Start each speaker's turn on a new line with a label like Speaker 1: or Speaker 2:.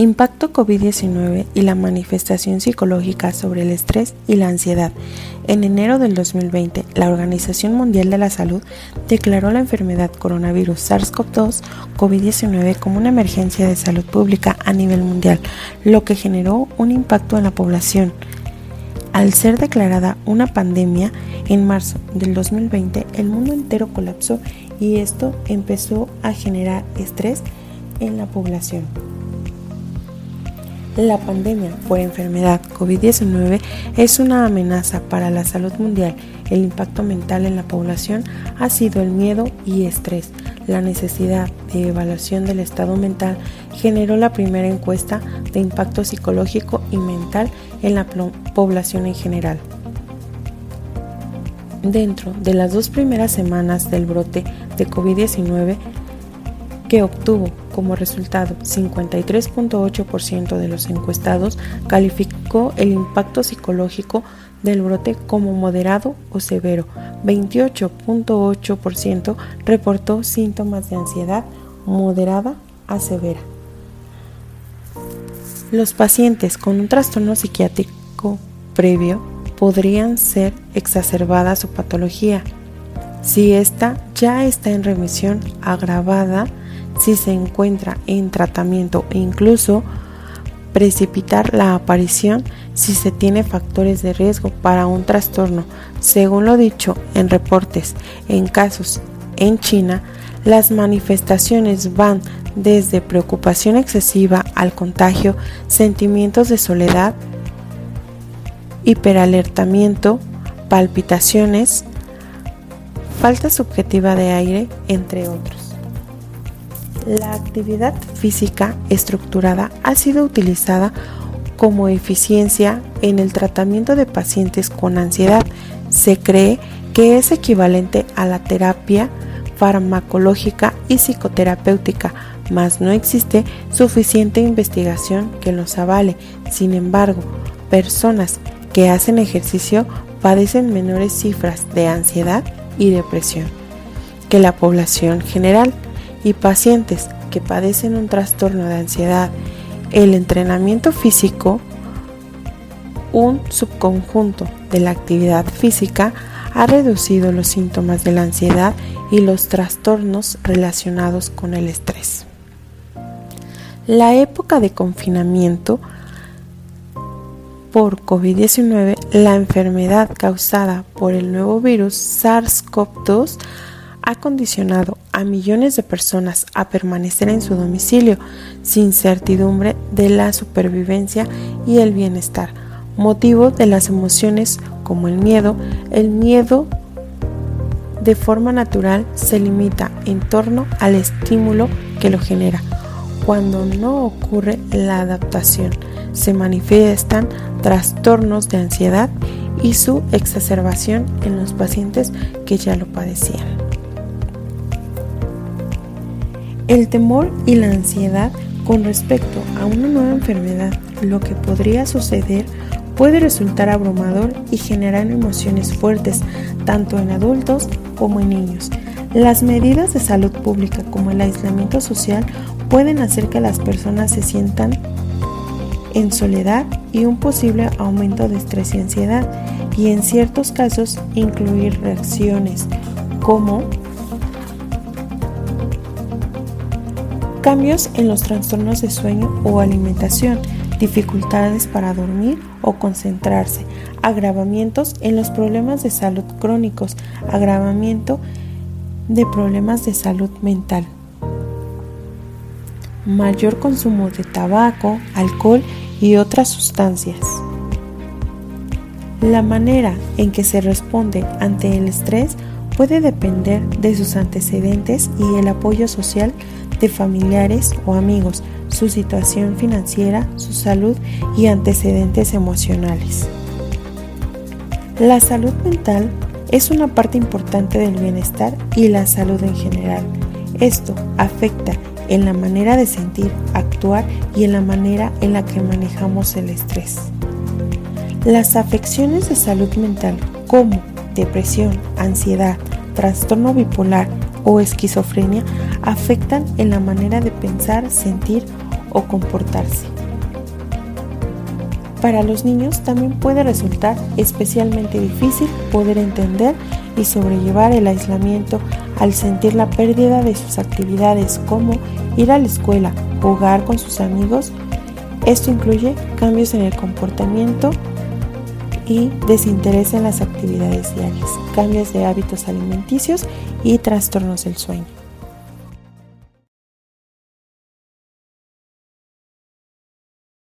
Speaker 1: Impacto COVID-19 y la manifestación psicológica sobre el estrés y la ansiedad. En enero del 2020, la Organización Mundial de la Salud declaró la enfermedad coronavirus SARS-CoV-2 COVID-19 como una emergencia de salud pública a nivel mundial, lo que generó un impacto en la población. Al ser declarada una pandemia en marzo del 2020, el mundo entero colapsó y esto empezó a generar estrés en la población. La pandemia por enfermedad COVID-19 es una amenaza para la salud mundial. El impacto mental en la población ha sido el miedo y estrés. La necesidad de evaluación del estado mental generó la primera encuesta de impacto psicológico y mental en la población en general. Dentro de las dos primeras semanas del brote de COVID-19, que obtuvo como resultado 53.8% de los encuestados calificó el impacto psicológico del brote como moderado o severo. 28.8% reportó síntomas de ansiedad moderada a severa. Los pacientes con un trastorno psiquiátrico previo podrían ser exacerbada su patología. Si esta ya está en remisión agravada, si se encuentra en tratamiento e incluso precipitar la aparición si se tiene factores de riesgo para un trastorno. Según lo dicho en reportes, en casos en China, las manifestaciones van desde preocupación excesiva al contagio, sentimientos de soledad, hiperalertamiento, palpitaciones, falta subjetiva de aire, entre otros. Actividad física estructurada ha sido utilizada como eficiencia en el tratamiento de pacientes con ansiedad. Se cree que es equivalente a la terapia farmacológica y psicoterapéutica, mas no existe suficiente investigación que los avale. Sin embargo, personas que hacen ejercicio padecen menores cifras de ansiedad y depresión que la población general y pacientes que padecen un trastorno de ansiedad, el entrenamiento físico, un subconjunto de la actividad física, ha reducido los síntomas de la ansiedad y los trastornos relacionados con el estrés. La época de confinamiento por COVID-19, la enfermedad causada por el nuevo virus SARS-CoV-2 ha condicionado a millones de personas a permanecer en su domicilio sin certidumbre de la supervivencia y el bienestar, motivo de las emociones como el miedo. El miedo de forma natural se limita en torno al estímulo que lo genera. Cuando no ocurre la adaptación, se manifiestan trastornos de ansiedad y su exacerbación en los pacientes que ya lo padecían. El temor y la ansiedad con respecto a una nueva enfermedad, lo que podría suceder, puede resultar abrumador y generar emociones fuertes tanto en adultos como en niños. Las medidas de salud pública como el aislamiento social pueden hacer que las personas se sientan en soledad y un posible aumento de estrés y ansiedad y en ciertos casos incluir reacciones como cambios en los trastornos de sueño o alimentación, dificultades para dormir o concentrarse, agravamientos en los problemas de salud crónicos, agravamiento de problemas de salud mental, mayor consumo de tabaco, alcohol y otras sustancias. La manera en que se responde ante el estrés puede depender de sus antecedentes y el apoyo social de familiares o amigos, su situación financiera, su salud y antecedentes emocionales. La salud mental es una parte importante del bienestar y la salud en general. Esto afecta en la manera de sentir, actuar y en la manera en la que manejamos el estrés. Las afecciones de salud mental como depresión, ansiedad, trastorno bipolar o esquizofrenia afectan en la manera de pensar, sentir o comportarse. Para los niños también puede resultar especialmente difícil poder entender y sobrellevar el aislamiento al sentir la pérdida de sus actividades como ir a la escuela, jugar con sus amigos. Esto incluye cambios en el comportamiento y desinterés en las actividades diarias, cambios de hábitos alimenticios y trastornos del sueño.